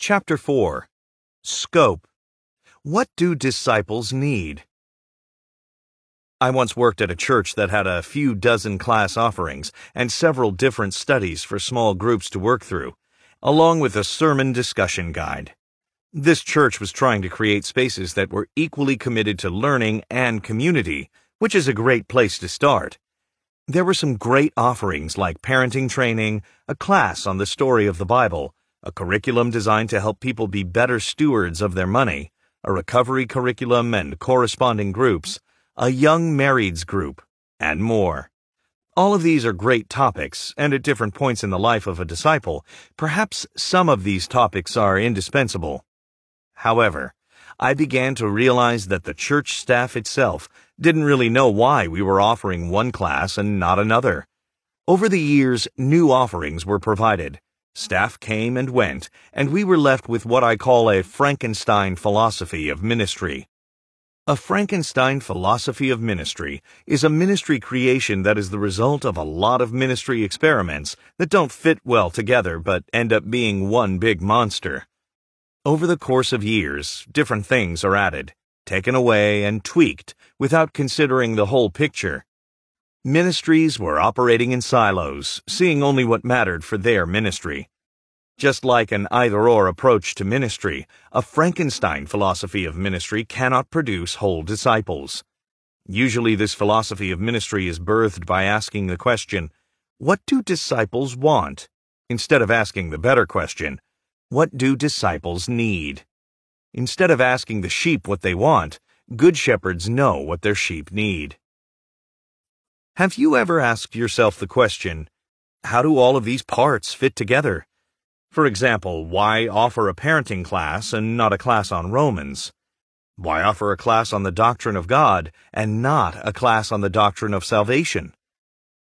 Chapter 4 Scope What do disciples need? I once worked at a church that had a few dozen class offerings and several different studies for small groups to work through, along with a sermon discussion guide. This church was trying to create spaces that were equally committed to learning and community, which is a great place to start. There were some great offerings like parenting training, a class on the story of the Bible, a curriculum designed to help people be better stewards of their money, a recovery curriculum and corresponding groups, a young marrieds group, and more. All of these are great topics, and at different points in the life of a disciple, perhaps some of these topics are indispensable. However, I began to realize that the church staff itself didn't really know why we were offering one class and not another. Over the years, new offerings were provided. Staff came and went, and we were left with what I call a Frankenstein philosophy of ministry. A Frankenstein philosophy of ministry is a ministry creation that is the result of a lot of ministry experiments that don't fit well together but end up being one big monster. Over the course of years, different things are added, taken away, and tweaked without considering the whole picture. Ministries were operating in silos, seeing only what mattered for their ministry. Just like an either or approach to ministry, a Frankenstein philosophy of ministry cannot produce whole disciples. Usually, this philosophy of ministry is birthed by asking the question, What do disciples want? instead of asking the better question, what do disciples need? Instead of asking the sheep what they want, good shepherds know what their sheep need. Have you ever asked yourself the question, how do all of these parts fit together? For example, why offer a parenting class and not a class on Romans? Why offer a class on the doctrine of God and not a class on the doctrine of salvation?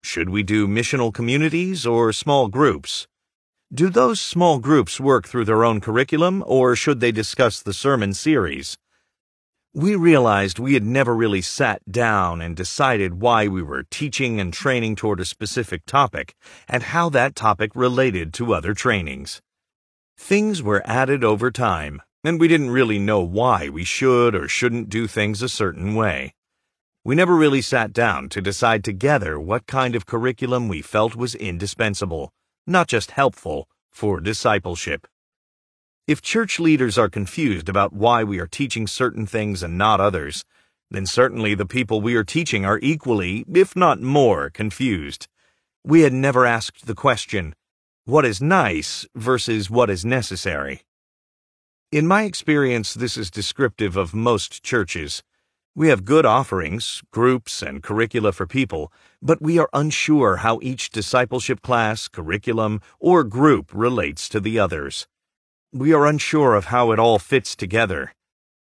Should we do missional communities or small groups? Do those small groups work through their own curriculum, or should they discuss the sermon series? We realized we had never really sat down and decided why we were teaching and training toward a specific topic and how that topic related to other trainings. Things were added over time, and we didn't really know why we should or shouldn't do things a certain way. We never really sat down to decide together what kind of curriculum we felt was indispensable not just helpful, for discipleship. If church leaders are confused about why we are teaching certain things and not others, then certainly the people we are teaching are equally, if not more, confused. We had never asked the question, what is nice versus what is necessary? In my experience, this is descriptive of most churches. We have good offerings, groups, and curricula for people, but we are unsure how each discipleship class, curriculum, or group relates to the others. We are unsure of how it all fits together.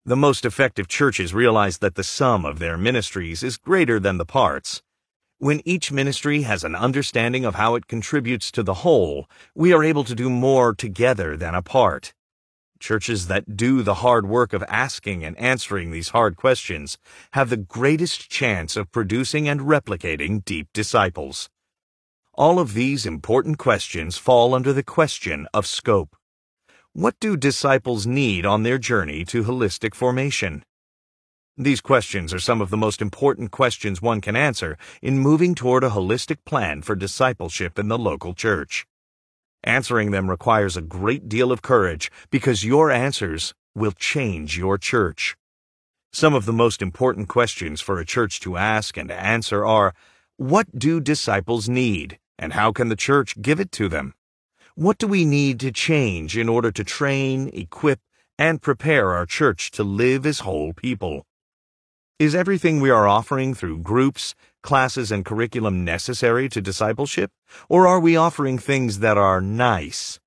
The most effective churches realize that the sum of their ministries is greater than the parts. When each ministry has an understanding of how it contributes to the whole, we are able to do more together than apart. Churches that do the hard work of asking and answering these hard questions have the greatest chance of producing and replicating deep disciples. All of these important questions fall under the question of scope. What do disciples need on their journey to holistic formation? These questions are some of the most important questions one can answer in moving toward a holistic plan for discipleship in the local church. Answering them requires a great deal of courage because your answers will change your church. Some of the most important questions for a church to ask and answer are, what do disciples need and how can the church give it to them? What do we need to change in order to train, equip, and prepare our church to live as whole people? Is everything we are offering through groups, classes, and curriculum necessary to discipleship? Or are we offering things that are nice?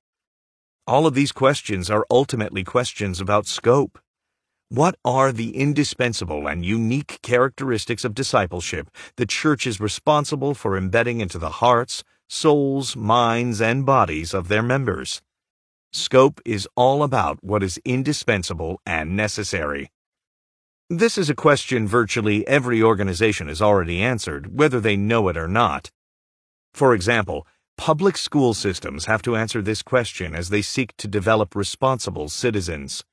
All of these questions are ultimately questions about scope. What are the indispensable and unique characteristics of discipleship the church is responsible for embedding into the hearts, souls, minds, and bodies of their members? Scope is all about what is indispensable and necessary. This is a question virtually every organization has already answered, whether they know it or not. For example, Public school systems have to answer this question as they seek to develop responsible citizens.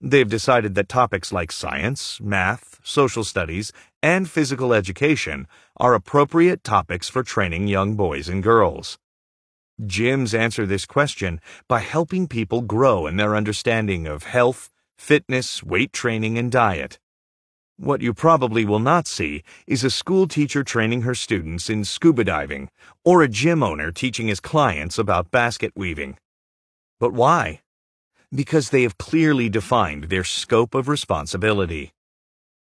They've decided that topics like science, math, social studies, and physical education are appropriate topics for training young boys and girls. Gyms answer this question by helping people grow in their understanding of health, fitness, weight training, and diet. What you probably will not see is a school teacher training her students in scuba diving or a gym owner teaching his clients about basket weaving. But why? Because they have clearly defined their scope of responsibility.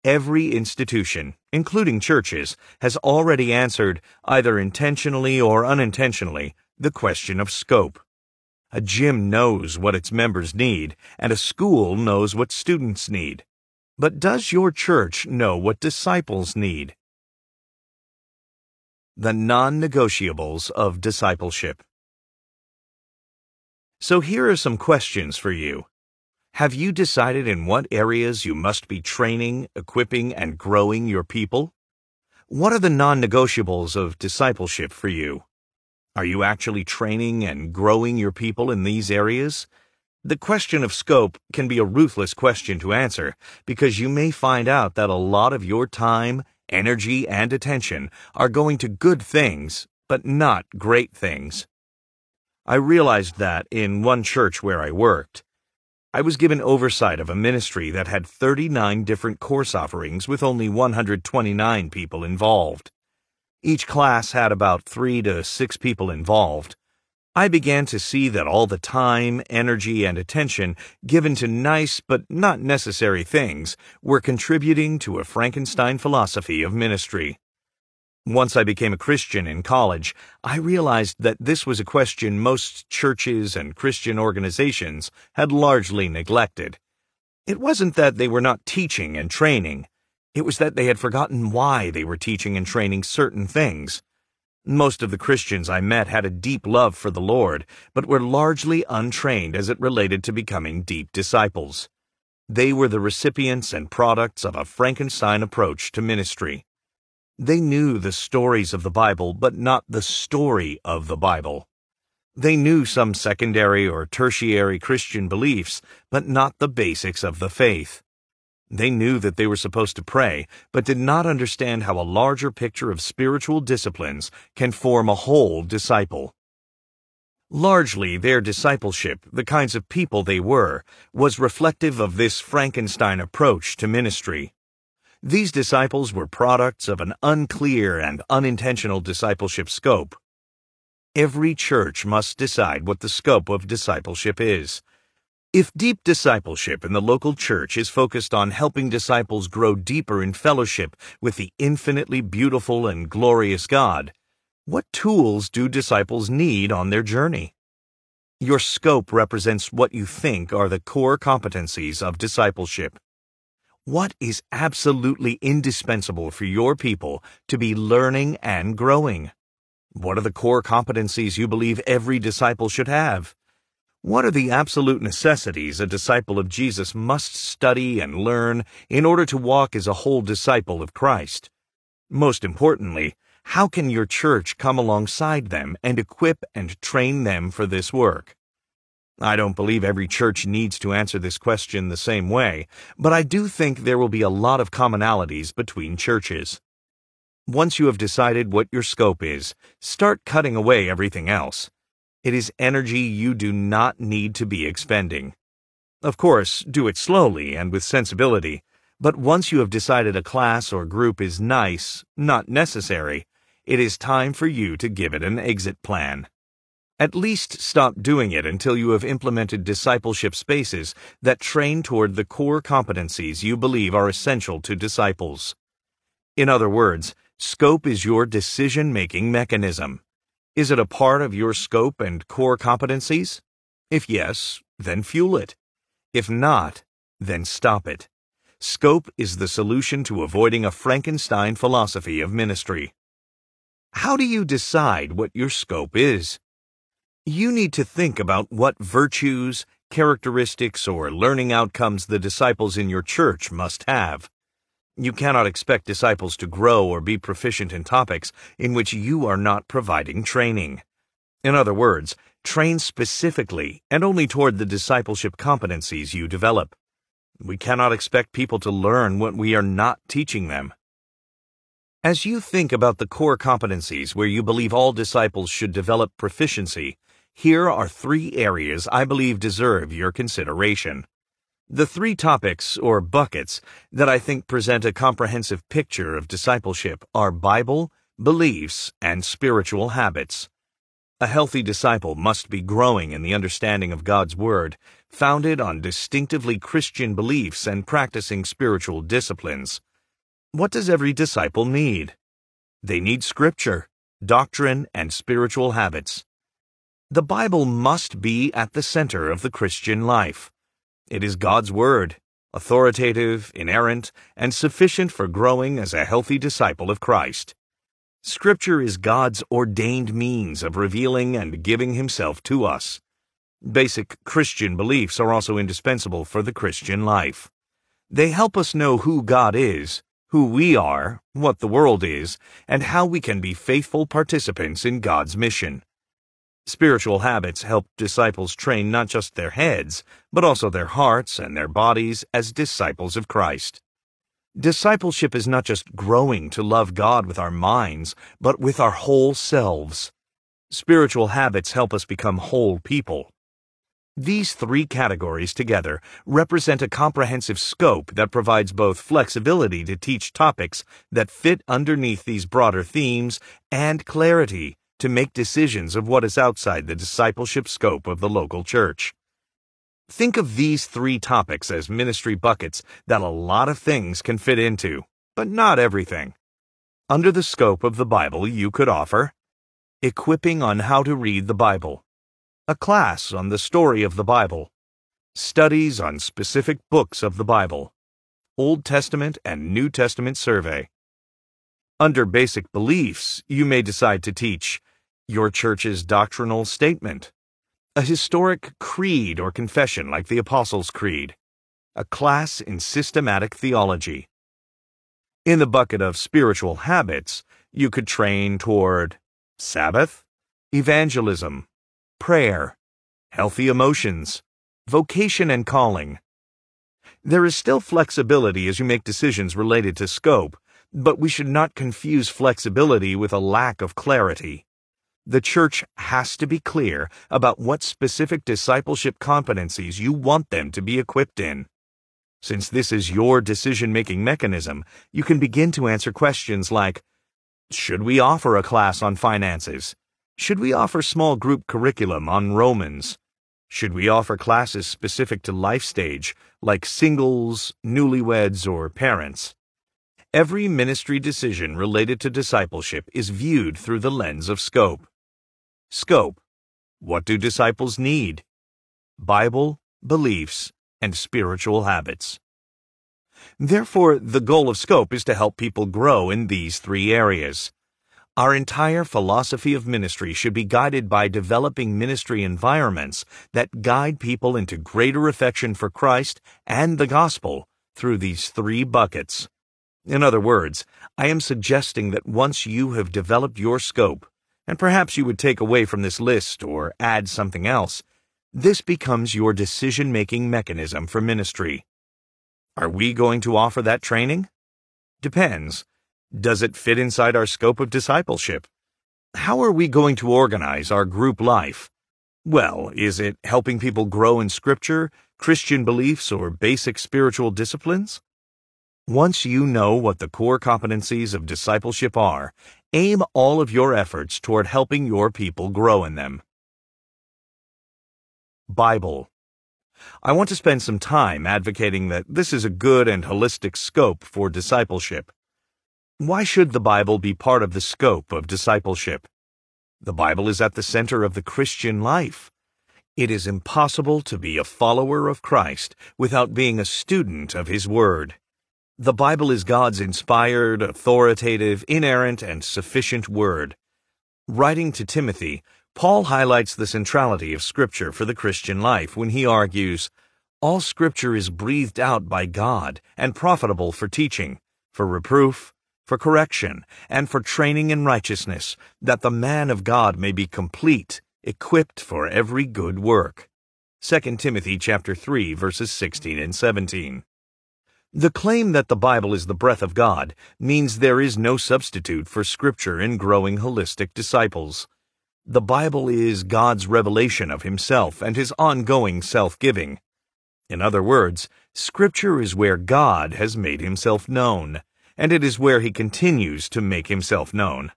Every institution, including churches, has already answered, either intentionally or unintentionally, the question of scope. A gym knows what its members need, and a school knows what students need. But does your church know what disciples need? The non negotiables of discipleship. So here are some questions for you. Have you decided in what areas you must be training, equipping, and growing your people? What are the non negotiables of discipleship for you? Are you actually training and growing your people in these areas? The question of scope can be a ruthless question to answer because you may find out that a lot of your time, energy, and attention are going to good things, but not great things. I realized that in one church where I worked. I was given oversight of a ministry that had 39 different course offerings with only 129 people involved. Each class had about three to six people involved. I began to see that all the time, energy, and attention given to nice but not necessary things were contributing to a Frankenstein philosophy of ministry. Once I became a Christian in college, I realized that this was a question most churches and Christian organizations had largely neglected. It wasn't that they were not teaching and training. It was that they had forgotten why they were teaching and training certain things. Most of the Christians I met had a deep love for the Lord, but were largely untrained as it related to becoming deep disciples. They were the recipients and products of a Frankenstein approach to ministry. They knew the stories of the Bible, but not the story of the Bible. They knew some secondary or tertiary Christian beliefs, but not the basics of the faith. They knew that they were supposed to pray, but did not understand how a larger picture of spiritual disciplines can form a whole disciple. Largely, their discipleship, the kinds of people they were, was reflective of this Frankenstein approach to ministry. These disciples were products of an unclear and unintentional discipleship scope. Every church must decide what the scope of discipleship is. If deep discipleship in the local church is focused on helping disciples grow deeper in fellowship with the infinitely beautiful and glorious God, what tools do disciples need on their journey? Your scope represents what you think are the core competencies of discipleship. What is absolutely indispensable for your people to be learning and growing? What are the core competencies you believe every disciple should have? What are the absolute necessities a disciple of Jesus must study and learn in order to walk as a whole disciple of Christ? Most importantly, how can your church come alongside them and equip and train them for this work? I don't believe every church needs to answer this question the same way, but I do think there will be a lot of commonalities between churches. Once you have decided what your scope is, start cutting away everything else. It is energy you do not need to be expending. Of course, do it slowly and with sensibility, but once you have decided a class or group is nice, not necessary, it is time for you to give it an exit plan. At least stop doing it until you have implemented discipleship spaces that train toward the core competencies you believe are essential to disciples. In other words, scope is your decision making mechanism. Is it a part of your scope and core competencies? If yes, then fuel it. If not, then stop it. Scope is the solution to avoiding a Frankenstein philosophy of ministry. How do you decide what your scope is? You need to think about what virtues, characteristics, or learning outcomes the disciples in your church must have. You cannot expect disciples to grow or be proficient in topics in which you are not providing training. In other words, train specifically and only toward the discipleship competencies you develop. We cannot expect people to learn what we are not teaching them. As you think about the core competencies where you believe all disciples should develop proficiency, here are three areas I believe deserve your consideration. The three topics, or buckets, that I think present a comprehensive picture of discipleship are Bible, beliefs, and spiritual habits. A healthy disciple must be growing in the understanding of God's Word, founded on distinctively Christian beliefs and practicing spiritual disciplines. What does every disciple need? They need Scripture, doctrine, and spiritual habits. The Bible must be at the center of the Christian life. It is God's Word, authoritative, inerrant, and sufficient for growing as a healthy disciple of Christ. Scripture is God's ordained means of revealing and giving Himself to us. Basic Christian beliefs are also indispensable for the Christian life. They help us know who God is, who we are, what the world is, and how we can be faithful participants in God's mission. Spiritual habits help disciples train not just their heads, but also their hearts and their bodies as disciples of Christ. Discipleship is not just growing to love God with our minds, but with our whole selves. Spiritual habits help us become whole people. These three categories together represent a comprehensive scope that provides both flexibility to teach topics that fit underneath these broader themes and clarity to make decisions of what is outside the discipleship scope of the local church. Think of these three topics as ministry buckets that a lot of things can fit into, but not everything. Under the scope of the Bible, you could offer equipping on how to read the Bible, a class on the story of the Bible, studies on specific books of the Bible, Old Testament and New Testament survey. Under basic beliefs, you may decide to teach your church's doctrinal statement, a historic creed or confession like the Apostles' Creed, a class in systematic theology. In the bucket of spiritual habits, you could train toward Sabbath, evangelism, prayer, healthy emotions, vocation and calling. There is still flexibility as you make decisions related to scope, but we should not confuse flexibility with a lack of clarity. The church has to be clear about what specific discipleship competencies you want them to be equipped in. Since this is your decision making mechanism, you can begin to answer questions like Should we offer a class on finances? Should we offer small group curriculum on Romans? Should we offer classes specific to life stage, like singles, newlyweds, or parents? Every ministry decision related to discipleship is viewed through the lens of scope. Scope What do disciples need? Bible, beliefs, and spiritual habits. Therefore, the goal of Scope is to help people grow in these three areas. Our entire philosophy of ministry should be guided by developing ministry environments that guide people into greater affection for Christ and the gospel through these three buckets. In other words, I am suggesting that once you have developed your scope, and perhaps you would take away from this list or add something else, this becomes your decision making mechanism for ministry. Are we going to offer that training? Depends. Does it fit inside our scope of discipleship? How are we going to organize our group life? Well, is it helping people grow in Scripture, Christian beliefs, or basic spiritual disciplines? Once you know what the core competencies of discipleship are, aim all of your efforts toward helping your people grow in them. Bible. I want to spend some time advocating that this is a good and holistic scope for discipleship. Why should the Bible be part of the scope of discipleship? The Bible is at the center of the Christian life. It is impossible to be a follower of Christ without being a student of His Word. The Bible is God's inspired, authoritative, inerrant, and sufficient Word. Writing to Timothy, Paul highlights the centrality of Scripture for the Christian life when he argues, All Scripture is breathed out by God and profitable for teaching, for reproof, for correction, and for training in righteousness, that the man of God may be complete, equipped for every good work. 2 Timothy chapter 3 verses 16 and 17. The claim that the Bible is the breath of God means there is no substitute for scripture in growing holistic disciples. The Bible is God's revelation of himself and his ongoing self-giving. In other words, scripture is where God has made himself known, and it is where he continues to make himself known.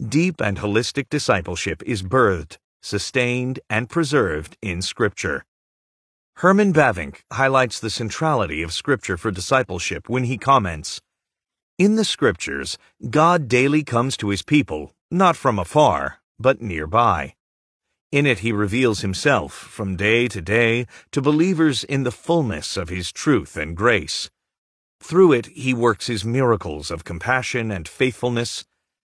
Deep and holistic discipleship is birthed, sustained, and preserved in scripture. Herman Bavinck highlights the centrality of Scripture for discipleship when he comments, In the Scriptures, God daily comes to his people, not from afar, but nearby. In it he reveals himself, from day to day, to believers in the fullness of his truth and grace. Through it he works his miracles of compassion and faithfulness.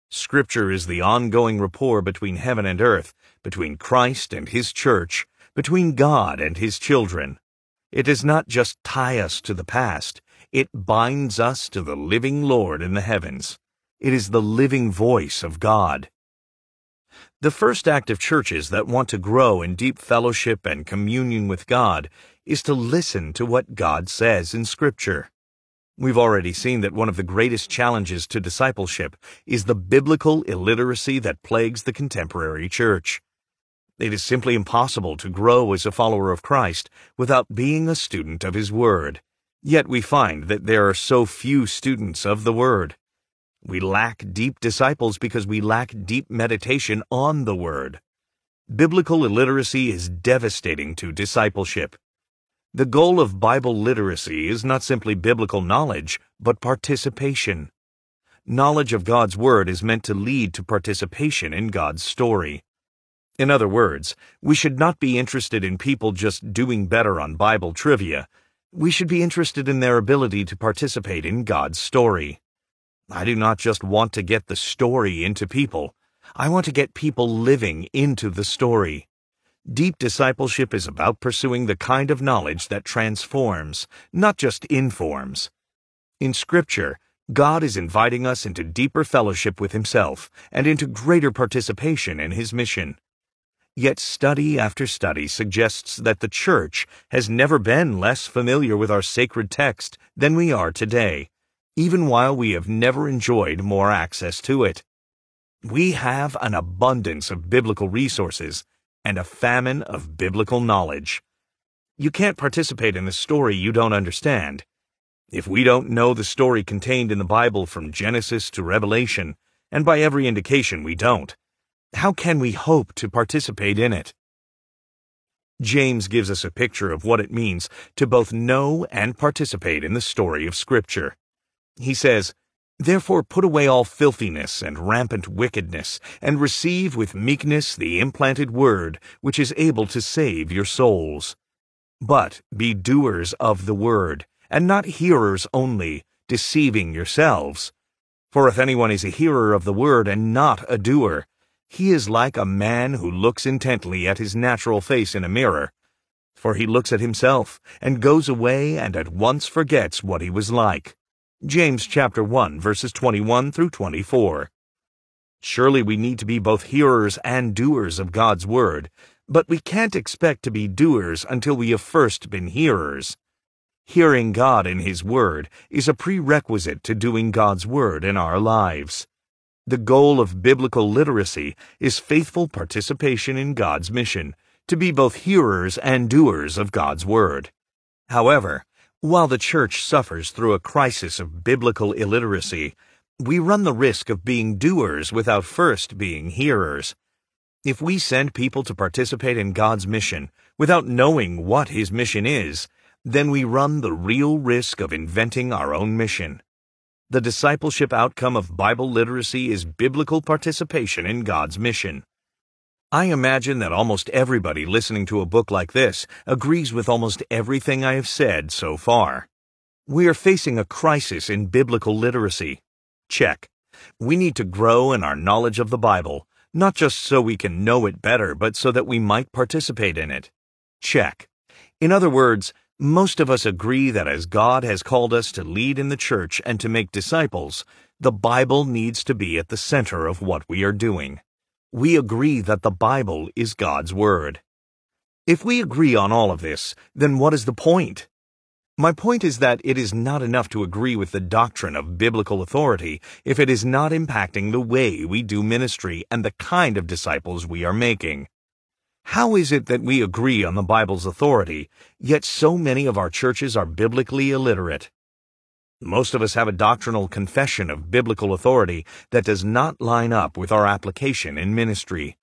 Scripture is the ongoing rapport between heaven and earth, between Christ and his church, between God and His children. It does not just tie us to the past, it binds us to the living Lord in the heavens. It is the living voice of God. The first act of churches that want to grow in deep fellowship and communion with God is to listen to what God says in Scripture. We've already seen that one of the greatest challenges to discipleship is the biblical illiteracy that plagues the contemporary church. It is simply impossible to grow as a follower of Christ without being a student of His Word. Yet we find that there are so few students of the Word. We lack deep disciples because we lack deep meditation on the Word. Biblical illiteracy is devastating to discipleship. The goal of Bible literacy is not simply biblical knowledge, but participation. Knowledge of God's Word is meant to lead to participation in God's story. In other words, we should not be interested in people just doing better on Bible trivia. We should be interested in their ability to participate in God's story. I do not just want to get the story into people. I want to get people living into the story. Deep discipleship is about pursuing the kind of knowledge that transforms, not just informs. In Scripture, God is inviting us into deeper fellowship with Himself and into greater participation in His mission. Yet study after study suggests that the Church has never been less familiar with our sacred text than we are today, even while we have never enjoyed more access to it. We have an abundance of biblical resources and a famine of biblical knowledge. You can't participate in a story you don't understand. If we don't know the story contained in the Bible from Genesis to Revelation, and by every indication we don't, how can we hope to participate in it? James gives us a picture of what it means to both know and participate in the story of Scripture. He says, Therefore put away all filthiness and rampant wickedness, and receive with meekness the implanted word, which is able to save your souls. But be doers of the word, and not hearers only, deceiving yourselves. For if anyone is a hearer of the word and not a doer, he is like a man who looks intently at his natural face in a mirror. For he looks at himself, and goes away and at once forgets what he was like. James chapter 1 verses 21 through 24. Surely we need to be both hearers and doers of God's word, but we can't expect to be doers until we have first been hearers. Hearing God in His Word is a prerequisite to doing God's Word in our lives. The goal of biblical literacy is faithful participation in God's mission, to be both hearers and doers of God's Word. However, while the Church suffers through a crisis of biblical illiteracy, we run the risk of being doers without first being hearers. If we send people to participate in God's mission without knowing what His mission is, then we run the real risk of inventing our own mission. The discipleship outcome of Bible literacy is biblical participation in God's mission. I imagine that almost everybody listening to a book like this agrees with almost everything I have said so far. We are facing a crisis in biblical literacy. Check. We need to grow in our knowledge of the Bible, not just so we can know it better, but so that we might participate in it. Check. In other words, most of us agree that as God has called us to lead in the church and to make disciples, the Bible needs to be at the center of what we are doing. We agree that the Bible is God's Word. If we agree on all of this, then what is the point? My point is that it is not enough to agree with the doctrine of biblical authority if it is not impacting the way we do ministry and the kind of disciples we are making. How is it that we agree on the Bible's authority, yet so many of our churches are biblically illiterate? Most of us have a doctrinal confession of biblical authority that does not line up with our application in ministry.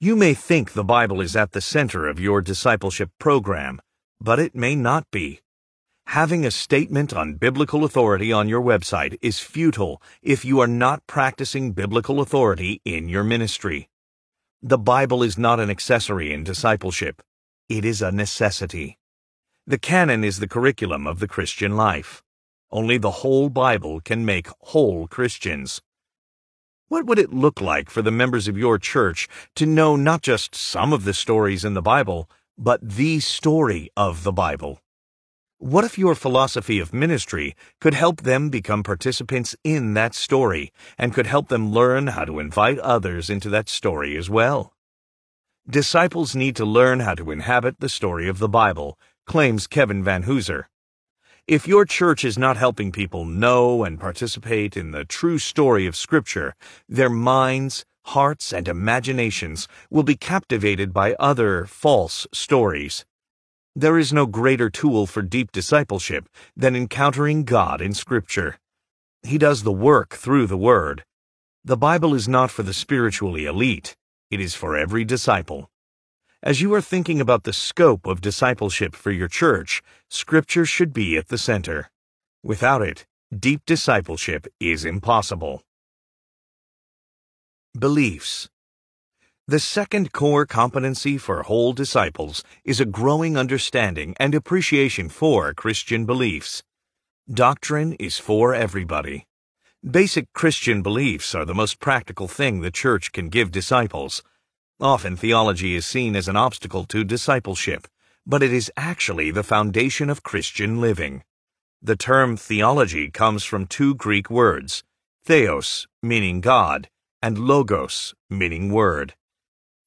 You may think the Bible is at the center of your discipleship program, but it may not be. Having a statement on biblical authority on your website is futile if you are not practicing biblical authority in your ministry. The Bible is not an accessory in discipleship. It is a necessity. The canon is the curriculum of the Christian life. Only the whole Bible can make whole Christians. What would it look like for the members of your church to know not just some of the stories in the Bible, but the story of the Bible? What if your philosophy of ministry could help them become participants in that story and could help them learn how to invite others into that story as well? Disciples need to learn how to inhabit the story of the Bible, claims Kevin Vanhoozer. If your church is not helping people know and participate in the true story of Scripture, their minds, hearts, and imaginations will be captivated by other false stories. There is no greater tool for deep discipleship than encountering God in Scripture. He does the work through the Word. The Bible is not for the spiritually elite. It is for every disciple. As you are thinking about the scope of discipleship for your church, Scripture should be at the center. Without it, deep discipleship is impossible. Beliefs The second core competency for whole disciples is a growing understanding and appreciation for Christian beliefs. Doctrine is for everybody. Basic Christian beliefs are the most practical thing the church can give disciples. Often theology is seen as an obstacle to discipleship, but it is actually the foundation of Christian living. The term theology comes from two Greek words, theos, meaning God, and logos, meaning word.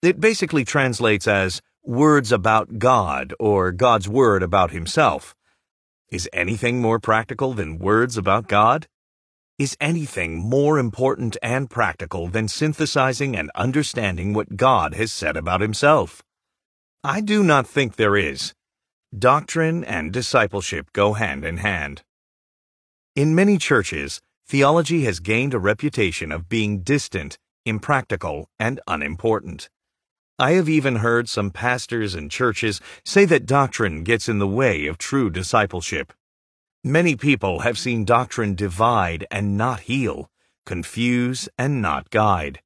It basically translates as words about God or God's word about himself. Is anything more practical than words about God? Is anything more important and practical than synthesizing and understanding what God has said about himself? I do not think there is. Doctrine and discipleship go hand in hand. In many churches, theology has gained a reputation of being distant, impractical, and unimportant. I have even heard some pastors and churches say that doctrine gets in the way of true discipleship. Many people have seen doctrine divide and not heal, confuse and not guide.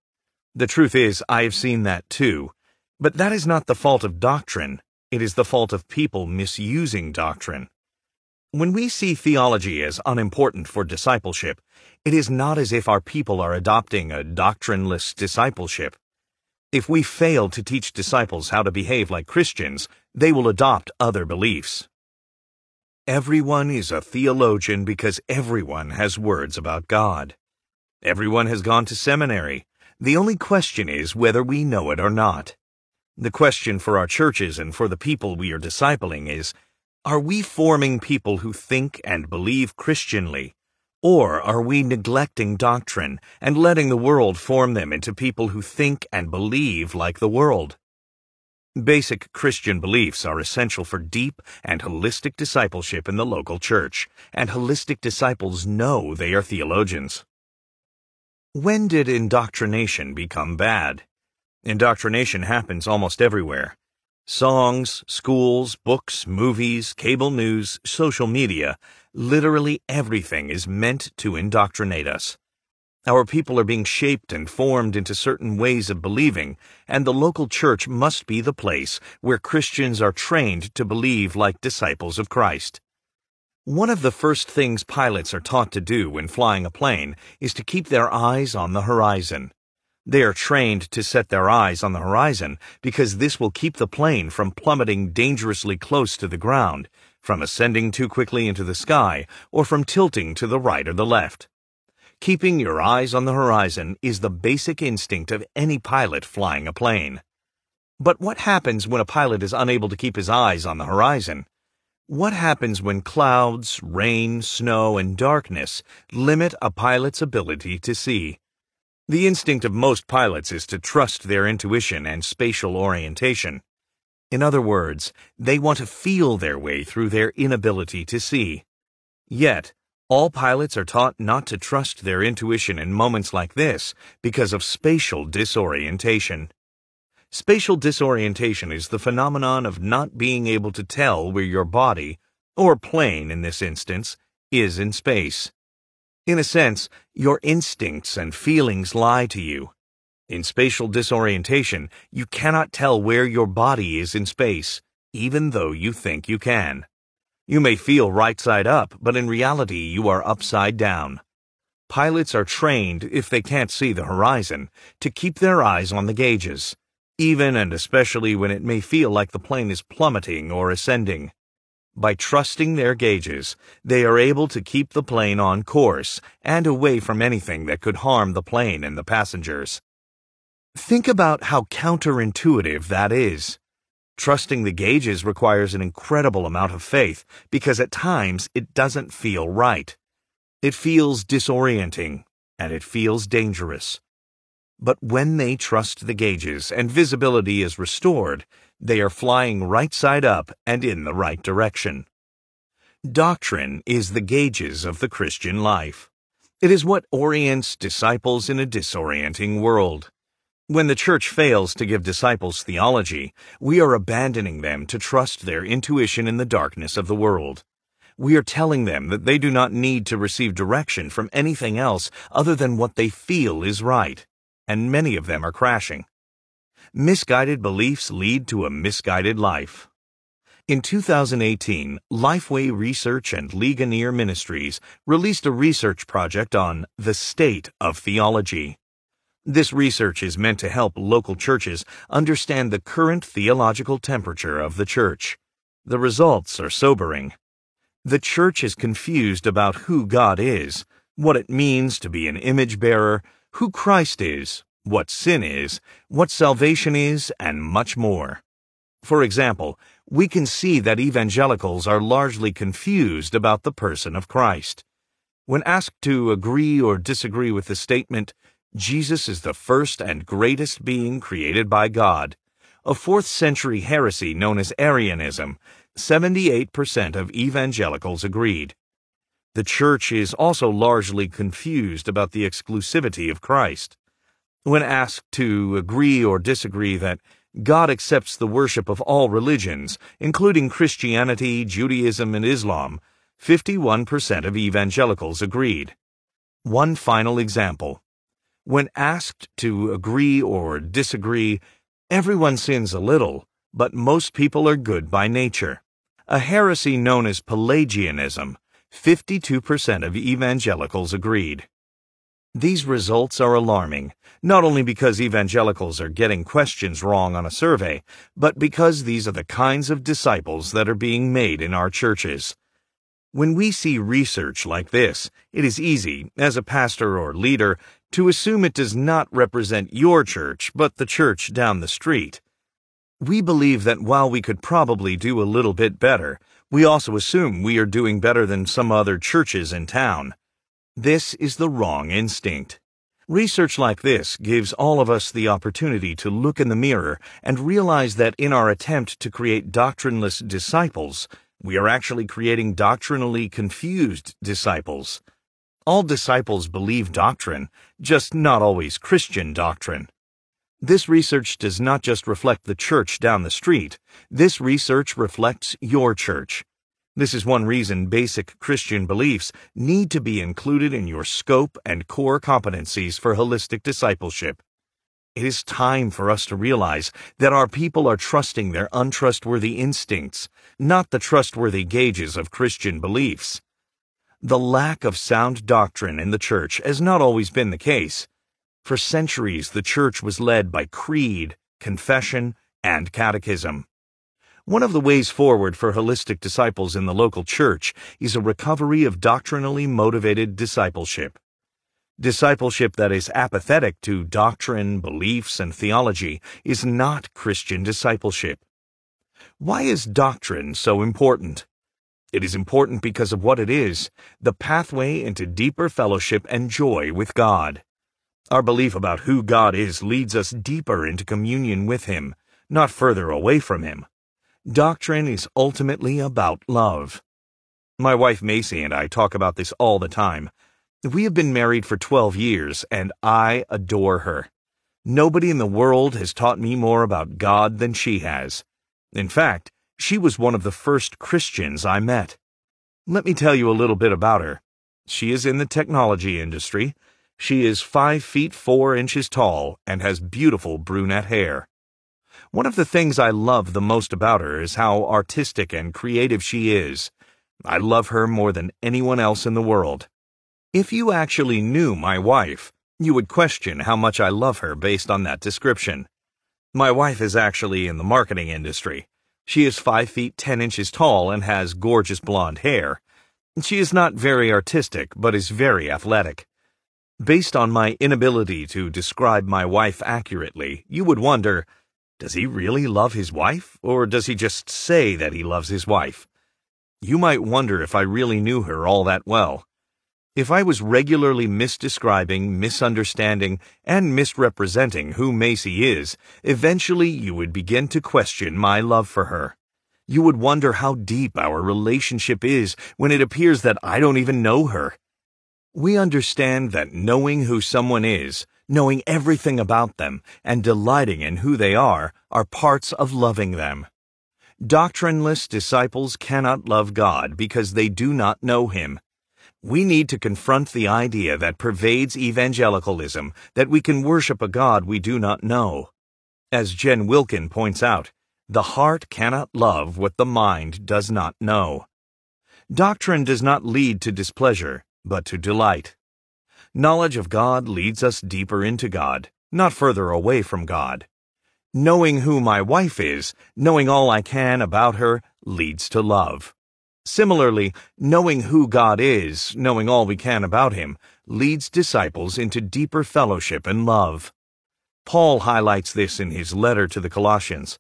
The truth is, I have seen that too. But that is not the fault of doctrine. It is the fault of people misusing doctrine. When we see theology as unimportant for discipleship, it is not as if our people are adopting a doctrineless discipleship. If we fail to teach disciples how to behave like Christians, they will adopt other beliefs. Everyone is a theologian because everyone has words about God. Everyone has gone to seminary. The only question is whether we know it or not. The question for our churches and for the people we are discipling is, are we forming people who think and believe Christianly? Or are we neglecting doctrine and letting the world form them into people who think and believe like the world? Basic Christian beliefs are essential for deep and holistic discipleship in the local church, and holistic disciples know they are theologians. When did indoctrination become bad? Indoctrination happens almost everywhere. Songs, schools, books, movies, cable news, social media, literally everything is meant to indoctrinate us. Our people are being shaped and formed into certain ways of believing, and the local church must be the place where Christians are trained to believe like disciples of Christ. One of the first things pilots are taught to do when flying a plane is to keep their eyes on the horizon. They are trained to set their eyes on the horizon because this will keep the plane from plummeting dangerously close to the ground, from ascending too quickly into the sky, or from tilting to the right or the left. Keeping your eyes on the horizon is the basic instinct of any pilot flying a plane. But what happens when a pilot is unable to keep his eyes on the horizon? What happens when clouds, rain, snow, and darkness limit a pilot's ability to see? The instinct of most pilots is to trust their intuition and spatial orientation. In other words, they want to feel their way through their inability to see. Yet, all pilots are taught not to trust their intuition in moments like this because of spatial disorientation. Spatial disorientation is the phenomenon of not being able to tell where your body, or plane in this instance, is in space. In a sense, your instincts and feelings lie to you. In spatial disorientation, you cannot tell where your body is in space, even though you think you can. You may feel right side up, but in reality you are upside down. Pilots are trained, if they can't see the horizon, to keep their eyes on the gauges even and especially when it may feel like the plane is plummeting or ascending. By trusting their gauges, they are able to keep the plane on course and away from anything that could harm the plane and the passengers. Think about how counterintuitive that is. Trusting the gauges requires an incredible amount of faith because at times it doesn't feel right. It feels disorienting and it feels dangerous. But when they trust the gauges and visibility is restored, they are flying right side up and in the right direction. Doctrine is the gauges of the Christian life. It is what orients disciples in a disorienting world. When the church fails to give disciples theology, we are abandoning them to trust their intuition in the darkness of the world. We are telling them that they do not need to receive direction from anything else other than what they feel is right and many of them are crashing. Misguided beliefs lead to a misguided life. In 2018, Lifeway Research and Ligonier Ministries released a research project on the state of theology. This research is meant to help local churches understand the current theological temperature of the church. The results are sobering. The church is confused about who God is, what it means to be an image bearer, who Christ is, what sin is, what salvation is, and much more. For example, we can see that evangelicals are largely confused about the person of Christ. When asked to agree or disagree with the statement, Jesus is the first and greatest being created by God, a 4th century heresy known as Arianism, 78% of evangelicals agreed. The Church is also largely confused about the exclusivity of Christ. When asked to agree or disagree that God accepts the worship of all religions, including Christianity, Judaism, and Islam, 51% of evangelicals agreed. One final example. When asked to agree or disagree, everyone sins a little, but most people are good by nature. A heresy known as Pelagianism 52% of evangelicals agreed. These results are alarming, not only because evangelicals are getting questions wrong on a survey, but because these are the kinds of disciples that are being made in our churches. When we see research like this, it is easy, as a pastor or leader, to assume it does not represent your church, but the church down the street. We believe that while we could probably do a little bit better, we also assume we are doing better than some other churches in town. This is the wrong instinct. Research like this gives all of us the opportunity to look in the mirror and realize that in our attempt to create doctrineless disciples, we are actually creating doctrinally confused disciples. All disciples believe doctrine, just not always Christian doctrine. This research does not just reflect the church down the street. This research reflects your church. This is one reason basic Christian beliefs need to be included in your scope and core competencies for holistic discipleship. It is time for us to realize that our people are trusting their untrustworthy instincts, not the trustworthy gauges of Christian beliefs. The lack of sound doctrine in the church has not always been the case. For centuries, the church was led by creed, confession, and catechism. One of the ways forward for holistic disciples in the local church is a recovery of doctrinally motivated discipleship. Discipleship that is apathetic to doctrine, beliefs, and theology is not Christian discipleship. Why is doctrine so important? It is important because of what it is the pathway into deeper fellowship and joy with God. Our belief about who God is leads us deeper into communion with Him, not further away from Him. Doctrine is ultimately about love. My wife Macy and I talk about this all the time. We have been married for 12 years, and I adore her. Nobody in the world has taught me more about God than she has. In fact, she was one of the first Christians I met. Let me tell you a little bit about her. She is in the technology industry. She is 5 feet 4 inches tall and has beautiful brunette hair. One of the things I love the most about her is how artistic and creative she is. I love her more than anyone else in the world. If you actually knew my wife, you would question how much I love her based on that description. My wife is actually in the marketing industry. She is 5 feet 10 inches tall and has gorgeous blonde hair. She is not very artistic, but is very athletic. Based on my inability to describe my wife accurately, you would wonder, does he really love his wife, or does he just say that he loves his wife? You might wonder if I really knew her all that well. If I was regularly misdescribing, misunderstanding, and misrepresenting who Macy is, eventually you would begin to question my love for her. You would wonder how deep our relationship is when it appears that I don't even know her. We understand that knowing who someone is, knowing everything about them, and delighting in who they are, are parts of loving them. Doctrineless disciples cannot love God because they do not know Him. We need to confront the idea that pervades evangelicalism that we can worship a God we do not know. As Jen Wilkin points out, the heart cannot love what the mind does not know. Doctrine does not lead to displeasure, but to delight. Knowledge of God leads us deeper into God, not further away from God. Knowing who my wife is, knowing all I can about her, leads to love. Similarly, knowing who God is, knowing all we can about Him, leads disciples into deeper fellowship and love. Paul highlights this in his letter to the Colossians.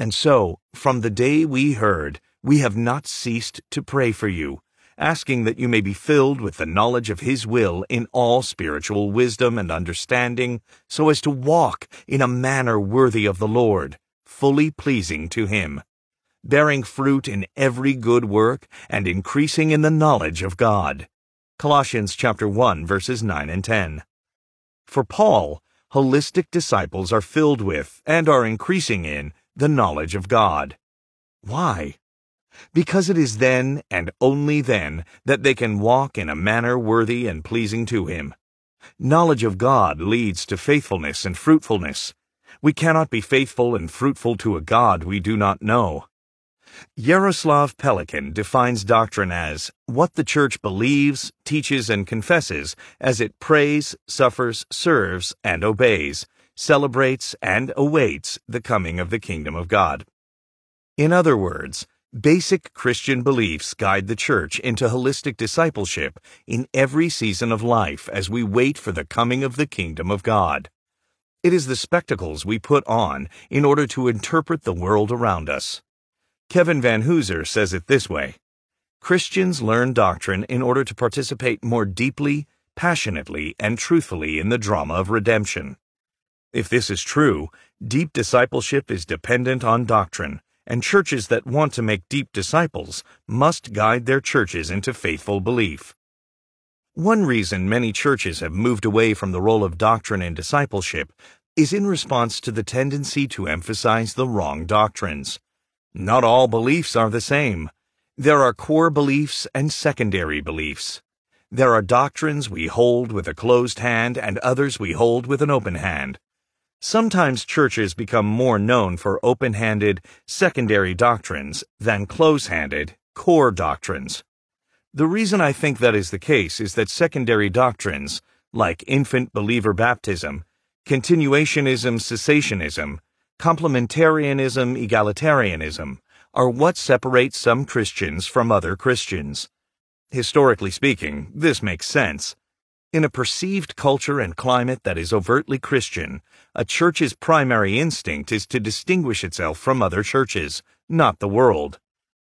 And so, from the day we heard, we have not ceased to pray for you, asking that you may be filled with the knowledge of His will in all spiritual wisdom and understanding, so as to walk in a manner worthy of the Lord, fully pleasing to Him bearing fruit in every good work and increasing in the knowledge of God. Colossians chapter 1 verses 9 and 10. For Paul, holistic disciples are filled with and are increasing in the knowledge of God. Why? Because it is then and only then that they can walk in a manner worthy and pleasing to Him. Knowledge of God leads to faithfulness and fruitfulness. We cannot be faithful and fruitful to a God we do not know. Yaroslav Pelikan defines doctrine as what the church believes, teaches, and confesses as it prays, suffers, serves, and obeys, celebrates, and awaits the coming of the kingdom of God. In other words, basic Christian beliefs guide the church into holistic discipleship in every season of life as we wait for the coming of the kingdom of God. It is the spectacles we put on in order to interpret the world around us. Kevin Vanhoozer says it this way Christians learn doctrine in order to participate more deeply, passionately, and truthfully in the drama of redemption. If this is true, deep discipleship is dependent on doctrine, and churches that want to make deep disciples must guide their churches into faithful belief. One reason many churches have moved away from the role of doctrine in discipleship is in response to the tendency to emphasize the wrong doctrines. Not all beliefs are the same. There are core beliefs and secondary beliefs. There are doctrines we hold with a closed hand and others we hold with an open hand. Sometimes churches become more known for open handed, secondary doctrines than close handed, core doctrines. The reason I think that is the case is that secondary doctrines, like infant believer baptism, continuationism cessationism, complementarianism, egalitarianism, are what separates some Christians from other Christians. Historically speaking, this makes sense. In a perceived culture and climate that is overtly Christian, a church's primary instinct is to distinguish itself from other churches, not the world.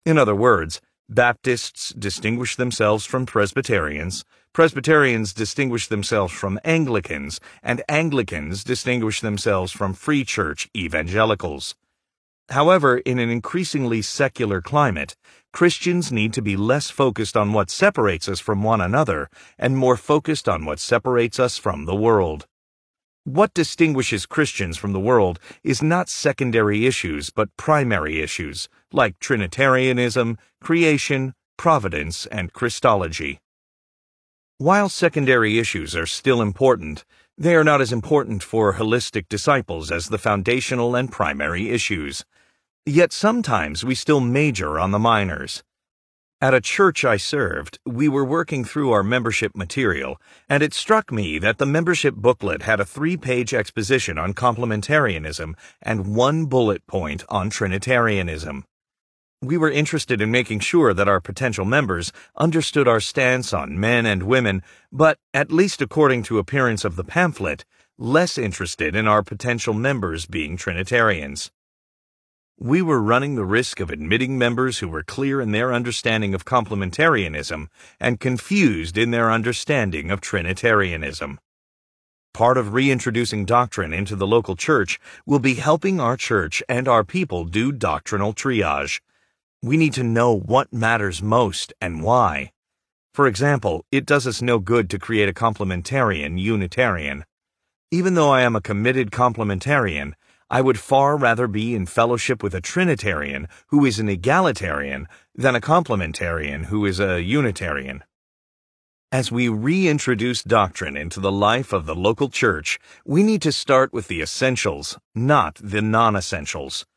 In other words, Baptists distinguish themselves from Presbyterians, Presbyterians distinguish themselves from Anglicans, and Anglicans distinguish themselves from Free Church evangelicals. However, in an increasingly secular climate, Christians need to be less focused on what separates us from one another and more focused on what separates us from the world. What distinguishes Christians from the world is not secondary issues but primary issues, like Trinitarianism, creation, providence, and Christology. While secondary issues are still important, they are not as important for holistic disciples as the foundational and primary issues. Yet sometimes we still major on the minors. At a church I served, we were working through our membership material, and it struck me that the membership booklet had a three page exposition on complementarianism and one bullet point on Trinitarianism. We were interested in making sure that our potential members understood our stance on men and women, but, at least according to appearance of the pamphlet, less interested in our potential members being Trinitarians we were running the risk of admitting members who were clear in their understanding of complementarianism and confused in their understanding of Trinitarianism. Part of reintroducing doctrine into the local church will be helping our church and our people do doctrinal triage. We need to know what matters most and why. For example, it does us no good to create a complementarian Unitarian. Even though I am a committed complementarian, I would far rather be in fellowship with a Trinitarian who is an egalitarian than a complementarian who is a Unitarian. As we reintroduce doctrine into the life of the local church, we need to start with the essentials, not the non essentials.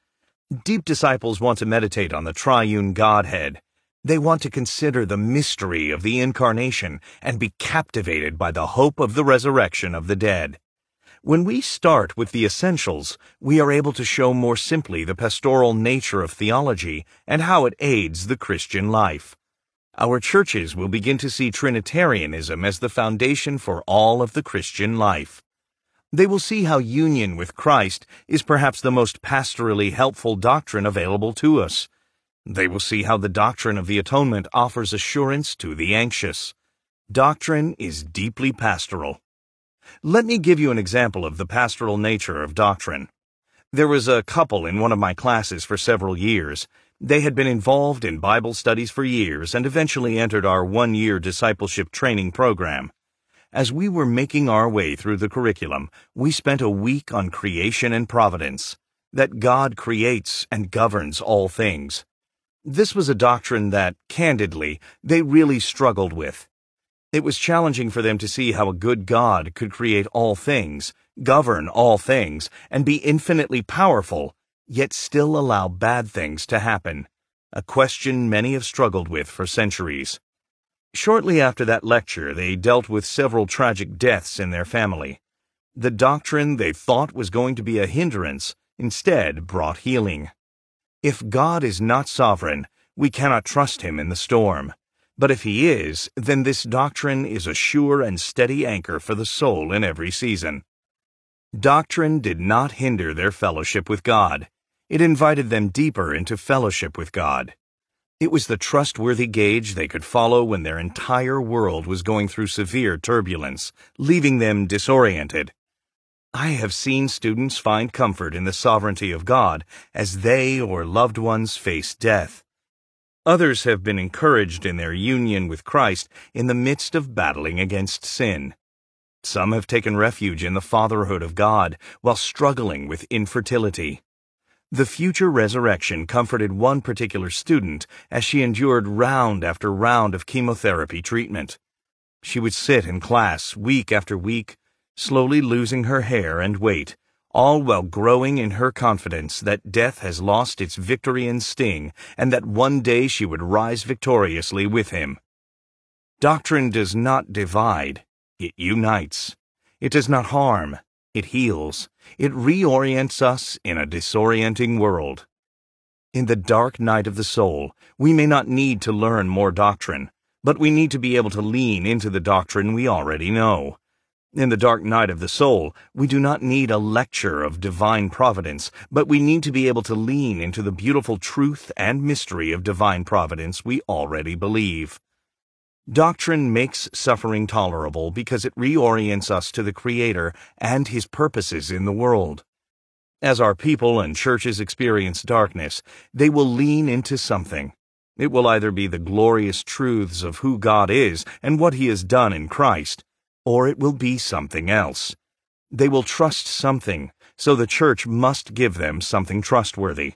Deep disciples want to meditate on the triune Godhead. They want to consider the mystery of the Incarnation and be captivated by the hope of the resurrection of the dead. When we start with the essentials, we are able to show more simply the pastoral nature of theology and how it aids the Christian life. Our churches will begin to see Trinitarianism as the foundation for all of the Christian life. They will see how union with Christ is perhaps the most pastorally helpful doctrine available to us. They will see how the doctrine of the atonement offers assurance to the anxious. Doctrine is deeply pastoral. Let me give you an example of the pastoral nature of doctrine. There was a couple in one of my classes for several years. They had been involved in Bible studies for years and eventually entered our one year discipleship training program. As we were making our way through the curriculum, we spent a week on creation and providence, that God creates and governs all things. This was a doctrine that, candidly, they really struggled with. It was challenging for them to see how a good God could create all things, govern all things, and be infinitely powerful, yet still allow bad things to happen, a question many have struggled with for centuries. Shortly after that lecture, they dealt with several tragic deaths in their family. The doctrine they thought was going to be a hindrance instead brought healing. If God is not sovereign, we cannot trust him in the storm. But if he is, then this doctrine is a sure and steady anchor for the soul in every season. Doctrine did not hinder their fellowship with God. It invited them deeper into fellowship with God. It was the trustworthy gauge they could follow when their entire world was going through severe turbulence, leaving them disoriented. I have seen students find comfort in the sovereignty of God as they or loved ones face death. Others have been encouraged in their union with Christ in the midst of battling against sin. Some have taken refuge in the fatherhood of God while struggling with infertility. The future resurrection comforted one particular student as she endured round after round of chemotherapy treatment. She would sit in class week after week, slowly losing her hair and weight, all while growing in her confidence that death has lost its victory and sting, and that one day she would rise victoriously with him. Doctrine does not divide, it unites. It does not harm, it heals. It reorients us in a disorienting world. In the dark night of the soul, we may not need to learn more doctrine, but we need to be able to lean into the doctrine we already know. In the dark night of the soul, we do not need a lecture of divine providence, but we need to be able to lean into the beautiful truth and mystery of divine providence we already believe. Doctrine makes suffering tolerable because it reorients us to the Creator and His purposes in the world. As our people and churches experience darkness, they will lean into something. It will either be the glorious truths of who God is and what He has done in Christ, or it will be something else. They will trust something, so the church must give them something trustworthy.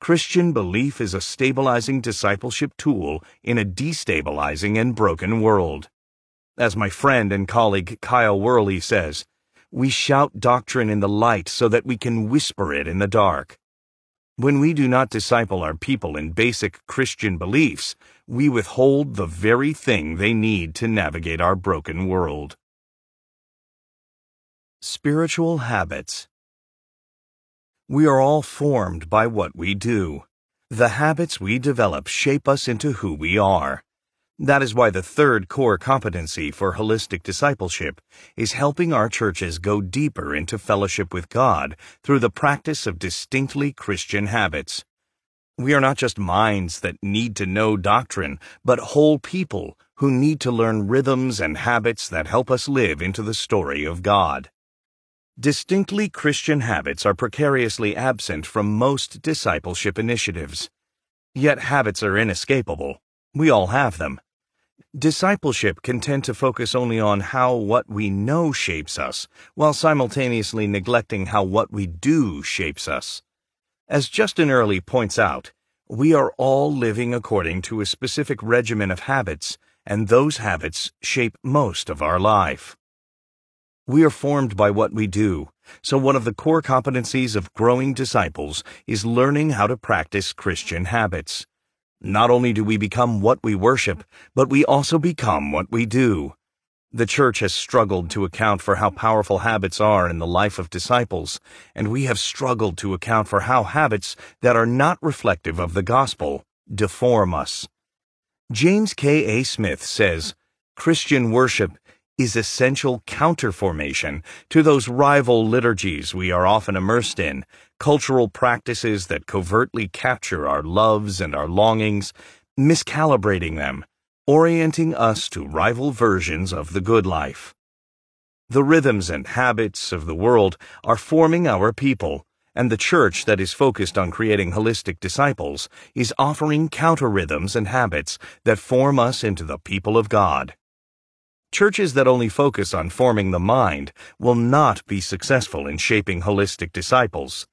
Christian belief is a stabilizing discipleship tool in a destabilizing and broken world. As my friend and colleague Kyle Worley says, we shout doctrine in the light so that we can whisper it in the dark. When we do not disciple our people in basic Christian beliefs, we withhold the very thing they need to navigate our broken world. Spiritual Habits we are all formed by what we do. The habits we develop shape us into who we are. That is why the third core competency for holistic discipleship is helping our churches go deeper into fellowship with God through the practice of distinctly Christian habits. We are not just minds that need to know doctrine, but whole people who need to learn rhythms and habits that help us live into the story of God. Distinctly Christian habits are precariously absent from most discipleship initiatives. Yet habits are inescapable. We all have them. Discipleship can tend to focus only on how what we know shapes us, while simultaneously neglecting how what we do shapes us. As Justin Earley points out, we are all living according to a specific regimen of habits, and those habits shape most of our life. We are formed by what we do, so one of the core competencies of growing disciples is learning how to practice Christian habits. Not only do we become what we worship, but we also become what we do. The church has struggled to account for how powerful habits are in the life of disciples, and we have struggled to account for how habits that are not reflective of the gospel deform us. James K. A. Smith says, Christian worship is essential counterformation to those rival liturgies we are often immersed in, cultural practices that covertly capture our loves and our longings, miscalibrating them, orienting us to rival versions of the good life. The rhythms and habits of the world are forming our people, and the church that is focused on creating holistic disciples is offering counter rhythms and habits that form us into the people of God. Churches that only focus on forming the mind will not be successful in shaping holistic disciples.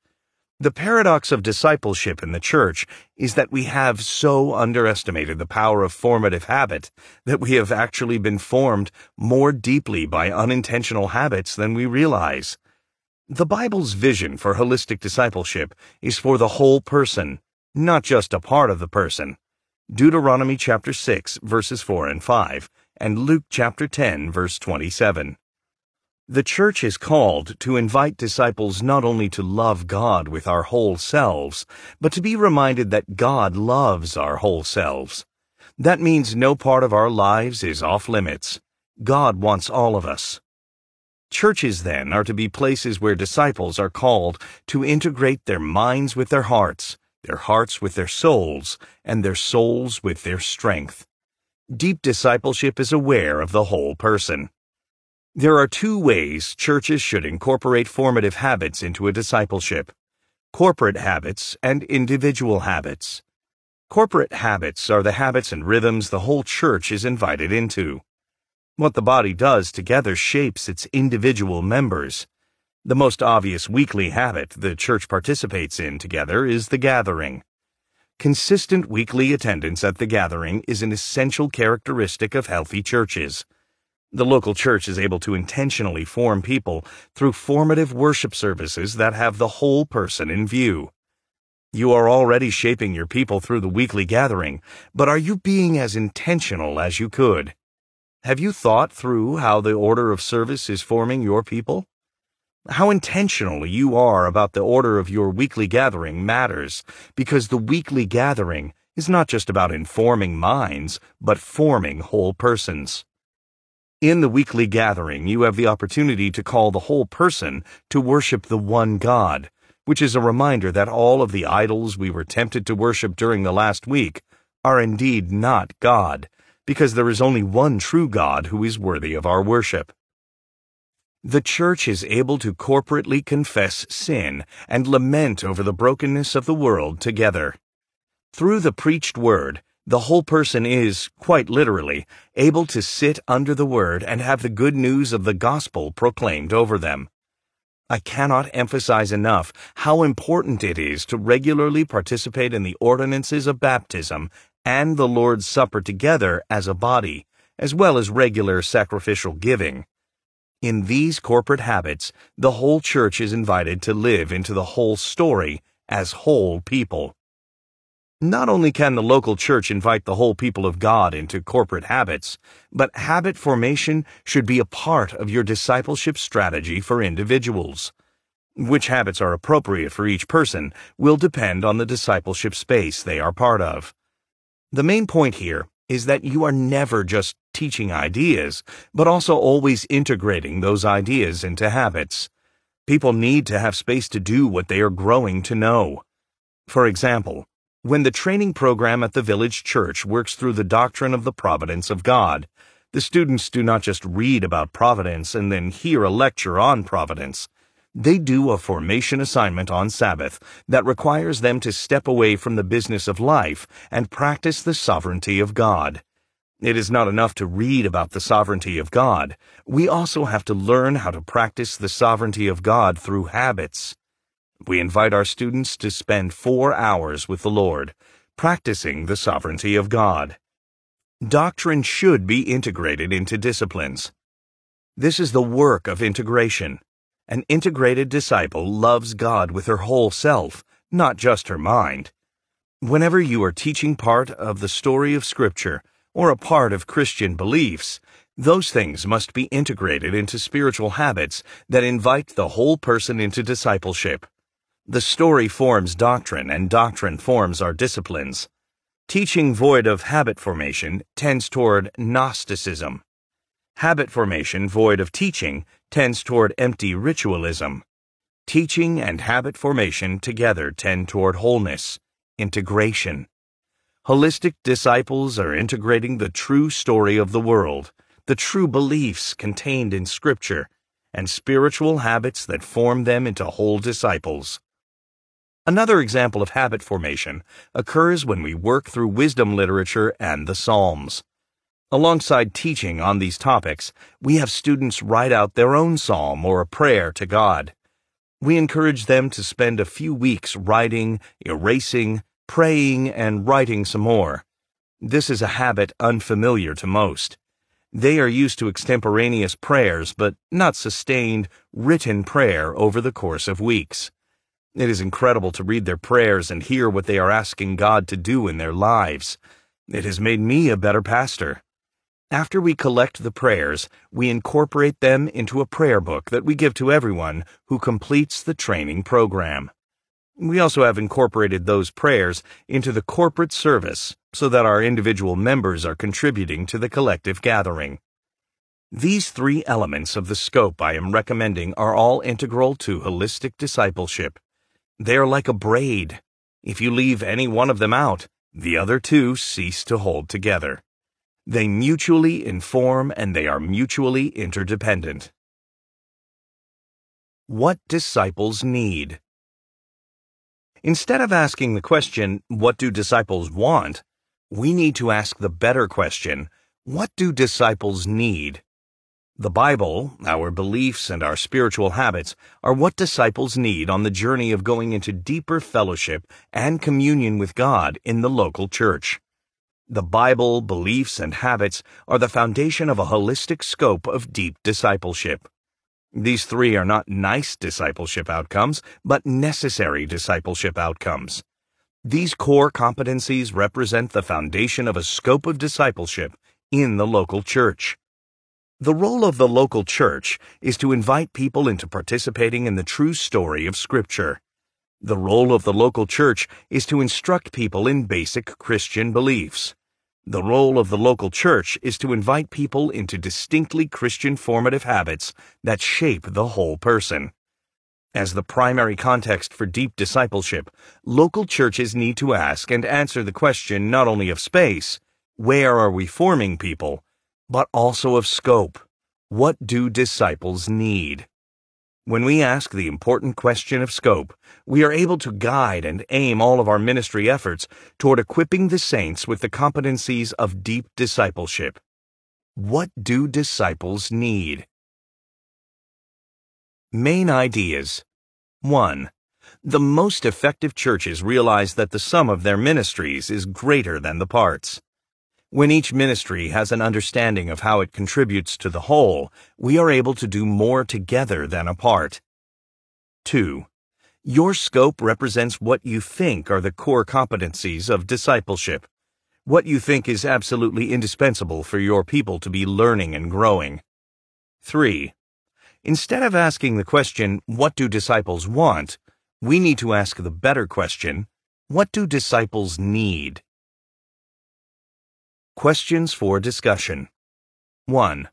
The paradox of discipleship in the church is that we have so underestimated the power of formative habit that we have actually been formed more deeply by unintentional habits than we realize. The Bible's vision for holistic discipleship is for the whole person, not just a part of the person. Deuteronomy chapter 6 verses 4 and 5 and Luke chapter 10 verse 27. The church is called to invite disciples not only to love God with our whole selves, but to be reminded that God loves our whole selves. That means no part of our lives is off limits. God wants all of us. Churches, then, are to be places where disciples are called to integrate their minds with their hearts, their hearts with their souls, and their souls with their strength. Deep discipleship is aware of the whole person. There are two ways churches should incorporate formative habits into a discipleship corporate habits and individual habits. Corporate habits are the habits and rhythms the whole church is invited into. What the body does together shapes its individual members. The most obvious weekly habit the church participates in together is the gathering. Consistent weekly attendance at the gathering is an essential characteristic of healthy churches. The local church is able to intentionally form people through formative worship services that have the whole person in view. You are already shaping your people through the weekly gathering, but are you being as intentional as you could? Have you thought through how the order of service is forming your people? How intentional you are about the order of your weekly gathering matters because the weekly gathering is not just about informing minds, but forming whole persons. In the weekly gathering, you have the opportunity to call the whole person to worship the one God, which is a reminder that all of the idols we were tempted to worship during the last week are indeed not God, because there is only one true God who is worthy of our worship. The church is able to corporately confess sin and lament over the brokenness of the world together. Through the preached word, the whole person is, quite literally, able to sit under the word and have the good news of the gospel proclaimed over them. I cannot emphasize enough how important it is to regularly participate in the ordinances of baptism and the Lord's Supper together as a body, as well as regular sacrificial giving. In these corporate habits, the whole church is invited to live into the whole story as whole people. Not only can the local church invite the whole people of God into corporate habits, but habit formation should be a part of your discipleship strategy for individuals. Which habits are appropriate for each person will depend on the discipleship space they are part of. The main point here is that you are never just teaching ideas, but also always integrating those ideas into habits. People need to have space to do what they are growing to know. For example, when the training program at the village church works through the doctrine of the providence of God, the students do not just read about providence and then hear a lecture on providence. They do a formation assignment on Sabbath that requires them to step away from the business of life and practice the sovereignty of God. It is not enough to read about the sovereignty of God. We also have to learn how to practice the sovereignty of God through habits. We invite our students to spend four hours with the Lord, practicing the sovereignty of God. Doctrine should be integrated into disciplines. This is the work of integration. An integrated disciple loves God with her whole self, not just her mind. Whenever you are teaching part of the story of Scripture or a part of Christian beliefs, those things must be integrated into spiritual habits that invite the whole person into discipleship. The story forms doctrine, and doctrine forms our disciplines. Teaching void of habit formation tends toward Gnosticism. Habit formation void of teaching tends toward empty ritualism. Teaching and habit formation together tend toward wholeness, integration. Holistic disciples are integrating the true story of the world, the true beliefs contained in Scripture, and spiritual habits that form them into whole disciples. Another example of habit formation occurs when we work through wisdom literature and the Psalms. Alongside teaching on these topics, we have students write out their own psalm or a prayer to God. We encourage them to spend a few weeks writing, erasing, praying, and writing some more. This is a habit unfamiliar to most. They are used to extemporaneous prayers, but not sustained, written prayer over the course of weeks. It is incredible to read their prayers and hear what they are asking God to do in their lives. It has made me a better pastor. After we collect the prayers, we incorporate them into a prayer book that we give to everyone who completes the training program. We also have incorporated those prayers into the corporate service so that our individual members are contributing to the collective gathering. These three elements of the scope I am recommending are all integral to holistic discipleship. They are like a braid. If you leave any one of them out, the other two cease to hold together. They mutually inform and they are mutually interdependent. What disciples need. Instead of asking the question, What do disciples want? we need to ask the better question, What do disciples need? The Bible, our beliefs, and our spiritual habits are what disciples need on the journey of going into deeper fellowship and communion with God in the local church. The Bible, beliefs, and habits are the foundation of a holistic scope of deep discipleship. These three are not nice discipleship outcomes, but necessary discipleship outcomes. These core competencies represent the foundation of a scope of discipleship in the local church. The role of the local church is to invite people into participating in the true story of Scripture. The role of the local church is to instruct people in basic Christian beliefs. The role of the local church is to invite people into distinctly Christian formative habits that shape the whole person. As the primary context for deep discipleship, local churches need to ask and answer the question not only of space, where are we forming people, but also of scope. What do disciples need? When we ask the important question of scope, we are able to guide and aim all of our ministry efforts toward equipping the saints with the competencies of deep discipleship. What do disciples need? Main ideas 1. The most effective churches realize that the sum of their ministries is greater than the parts. When each ministry has an understanding of how it contributes to the whole, we are able to do more together than apart. 2. Your scope represents what you think are the core competencies of discipleship, what you think is absolutely indispensable for your people to be learning and growing. 3. Instead of asking the question, What do disciples want? we need to ask the better question, What do disciples need? Questions for discussion. 1.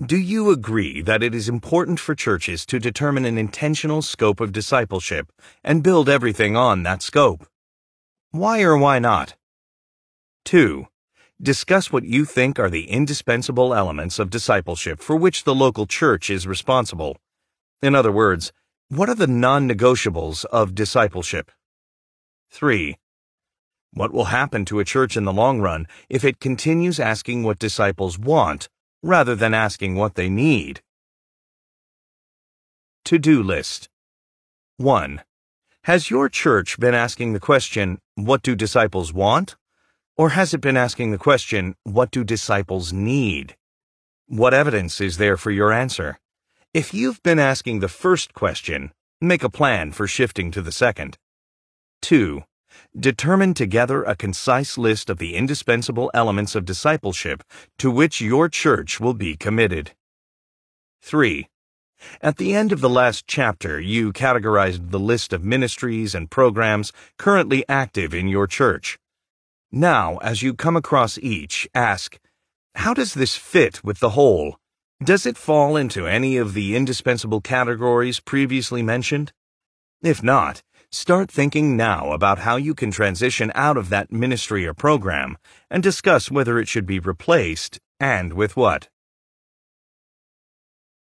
Do you agree that it is important for churches to determine an intentional scope of discipleship and build everything on that scope? Why or why not? 2. Discuss what you think are the indispensable elements of discipleship for which the local church is responsible. In other words, what are the non negotiables of discipleship? 3. What will happen to a church in the long run if it continues asking what disciples want rather than asking what they need? To do list 1. Has your church been asking the question, What do disciples want? Or has it been asking the question, What do disciples need? What evidence is there for your answer? If you've been asking the first question, make a plan for shifting to the second. 2. Determine together a concise list of the indispensable elements of discipleship to which your church will be committed. 3. At the end of the last chapter, you categorized the list of ministries and programs currently active in your church. Now, as you come across each, ask, how does this fit with the whole? Does it fall into any of the indispensable categories previously mentioned? If not, Start thinking now about how you can transition out of that ministry or program and discuss whether it should be replaced and with what.